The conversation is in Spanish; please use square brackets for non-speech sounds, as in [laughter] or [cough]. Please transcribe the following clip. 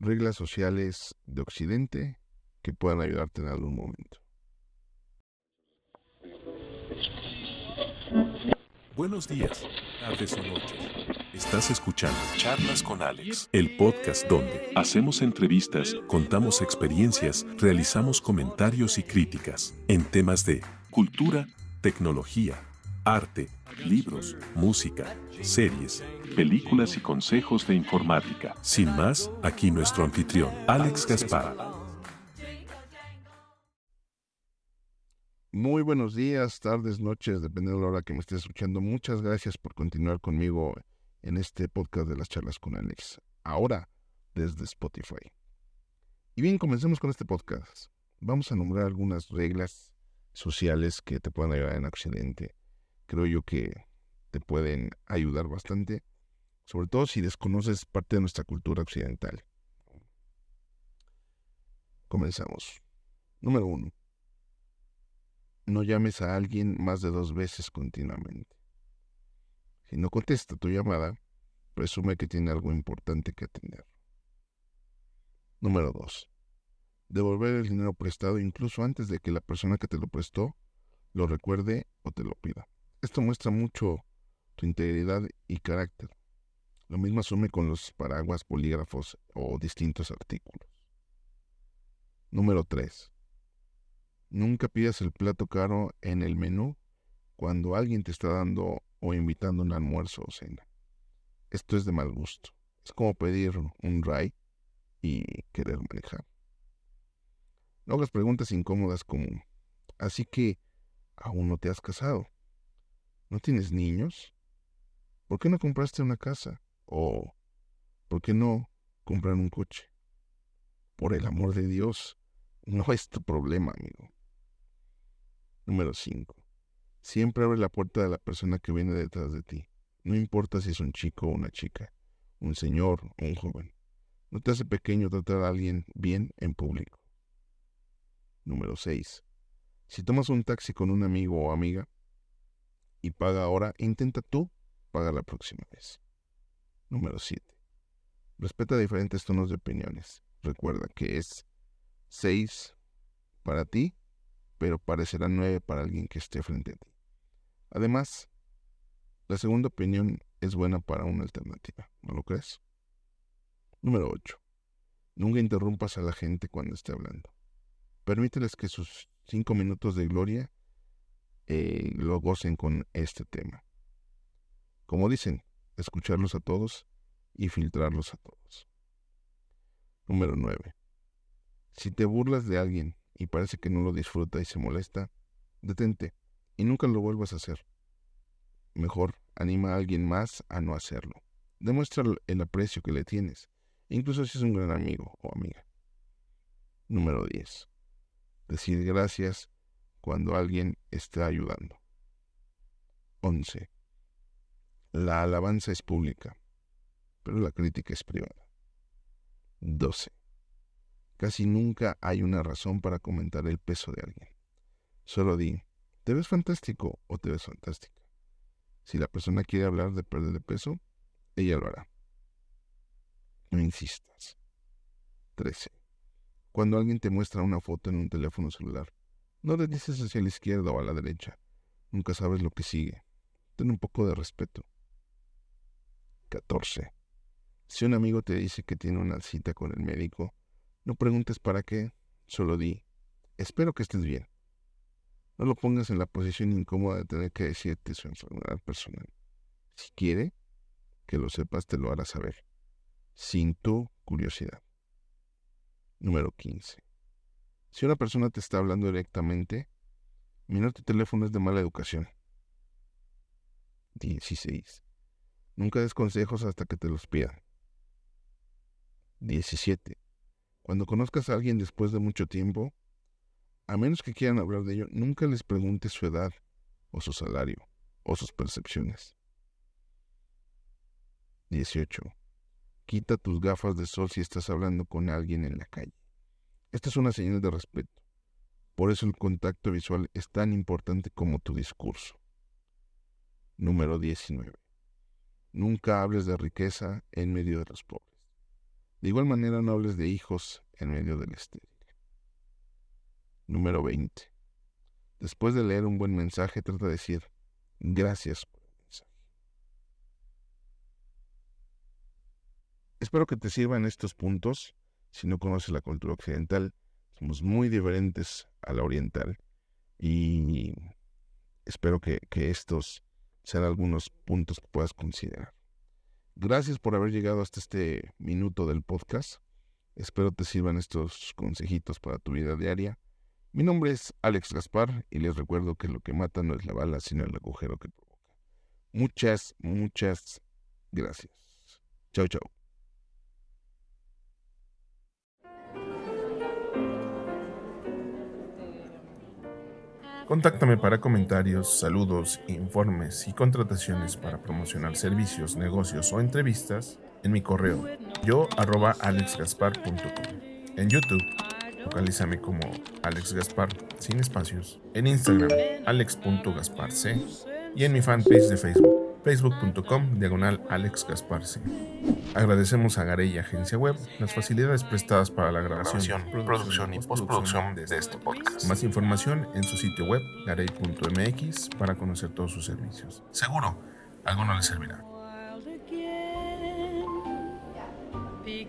reglas sociales de Occidente que puedan ayudarte en algún momento. Buenos días, tardes o noches. Estás escuchando Charlas con Alex, el podcast donde hacemos entrevistas, contamos experiencias, realizamos comentarios y críticas en temas de cultura, tecnología, arte, libros, música, series, películas y consejos de informática. Sin más, aquí nuestro anfitrión, Alex Gaspar. Muy buenos días, tardes, noches, dependiendo de la hora que me estés escuchando. Muchas gracias por continuar conmigo en este podcast de las charlas con Alex. Ahora, desde Spotify. Y bien, comencemos con este podcast. Vamos a nombrar algunas reglas sociales que te puedan ayudar en Occidente. Creo yo que te pueden ayudar bastante, sobre todo si desconoces parte de nuestra cultura occidental. Comenzamos. Número uno no llames a alguien más de dos veces continuamente. Si no contesta tu llamada, presume que tiene algo importante que atender. Número 2. Devolver el dinero prestado incluso antes de que la persona que te lo prestó lo recuerde o te lo pida. Esto muestra mucho tu integridad y carácter. Lo mismo asume con los paraguas, polígrafos o distintos artículos. Número 3. Nunca pidas el plato caro en el menú cuando alguien te está dando o invitando un almuerzo o cena. Esto es de mal gusto. Es como pedir un ray y querer manejar. No hagas preguntas incómodas como, así que aún no te has casado. ¿No tienes niños? ¿Por qué no compraste una casa? ¿O por qué no comprar un coche? Por el amor de Dios, [laughs] no es tu problema, amigo. Número 5. Siempre abre la puerta de la persona que viene detrás de ti. No importa si es un chico o una chica, un señor o un joven. No te hace pequeño tratar a alguien bien en público. Número 6. Si tomas un taxi con un amigo o amiga y paga ahora, intenta tú pagar la próxima vez. Número 7. Respeta diferentes tonos de opiniones. Recuerda que es 6 para ti pero parecerá nueve para alguien que esté frente a ti. Además, la segunda opinión es buena para una alternativa, ¿no lo crees? Número 8. Nunca interrumpas a la gente cuando esté hablando. Permíteles que sus cinco minutos de gloria eh, lo gocen con este tema. Como dicen, escucharlos a todos y filtrarlos a todos. Número 9. Si te burlas de alguien y parece que no lo disfruta y se molesta, detente y nunca lo vuelvas a hacer. Mejor, anima a alguien más a no hacerlo. Demuestra el aprecio que le tienes, incluso si es un gran amigo o amiga. Número 10. Decir gracias cuando alguien está ayudando. 11. La alabanza es pública, pero la crítica es privada. 12. Casi nunca hay una razón para comentar el peso de alguien. Solo di, ¿te ves fantástico o te ves fantástica? Si la persona quiere hablar de perder de peso, ella lo hará. No insistas. 13. Cuando alguien te muestra una foto en un teléfono celular, no le dices hacia la izquierda o a la derecha. Nunca sabes lo que sigue. Ten un poco de respeto. 14. Si un amigo te dice que tiene una cita con el médico, no preguntes para qué, solo di, espero que estés bien. No lo pongas en la posición incómoda de tener que decirte su enfermedad personal. Si quiere que lo sepas, te lo hará saber, sin tu curiosidad. Número 15. Si una persona te está hablando directamente, mirar tu teléfono es de mala educación. 16. Nunca des consejos hasta que te los pidan. 17. Cuando conozcas a alguien después de mucho tiempo, a menos que quieran hablar de ello, nunca les preguntes su edad o su salario o sus percepciones. 18. Quita tus gafas de sol si estás hablando con alguien en la calle. Esta es una señal de respeto. Por eso el contacto visual es tan importante como tu discurso. Número 19. Nunca hables de riqueza en medio de los pobres. De igual manera, no hables de hijos en medio del estéril. Número 20. Después de leer un buen mensaje, trata de decir gracias por el mensaje. Espero que te sirvan estos puntos. Si no conoces la cultura occidental, somos muy diferentes a la oriental. Y espero que, estos sean algunos puntos que puedas considerar. Gracias por haber llegado hasta este minuto del podcast. Espero te sirvan estos consejitos para tu vida diaria. Mi nombre es Alex Gaspar y les recuerdo que lo que mata no es la bala, sino el agujero que provoca. Muchas, muchas gracias. Chao, chao. Contáctame para comentarios, saludos, informes y contrataciones para promocionar servicios, negocios o entrevistas en mi correo yo arroba alexgaspar.com. En YouTube, localízame como Alex Gaspar sin espacios. En Instagram, alex.gasparc. Y en mi fanpage de Facebook facebook.com diagonal Alex Gasparce. Agradecemos a Garey Agencia Web las facilidades prestadas para la grabación, producción y postproducción de este podcast. Más información en su sitio web garey.mx para conocer todos sus servicios. Seguro, alguno le servirá. Be.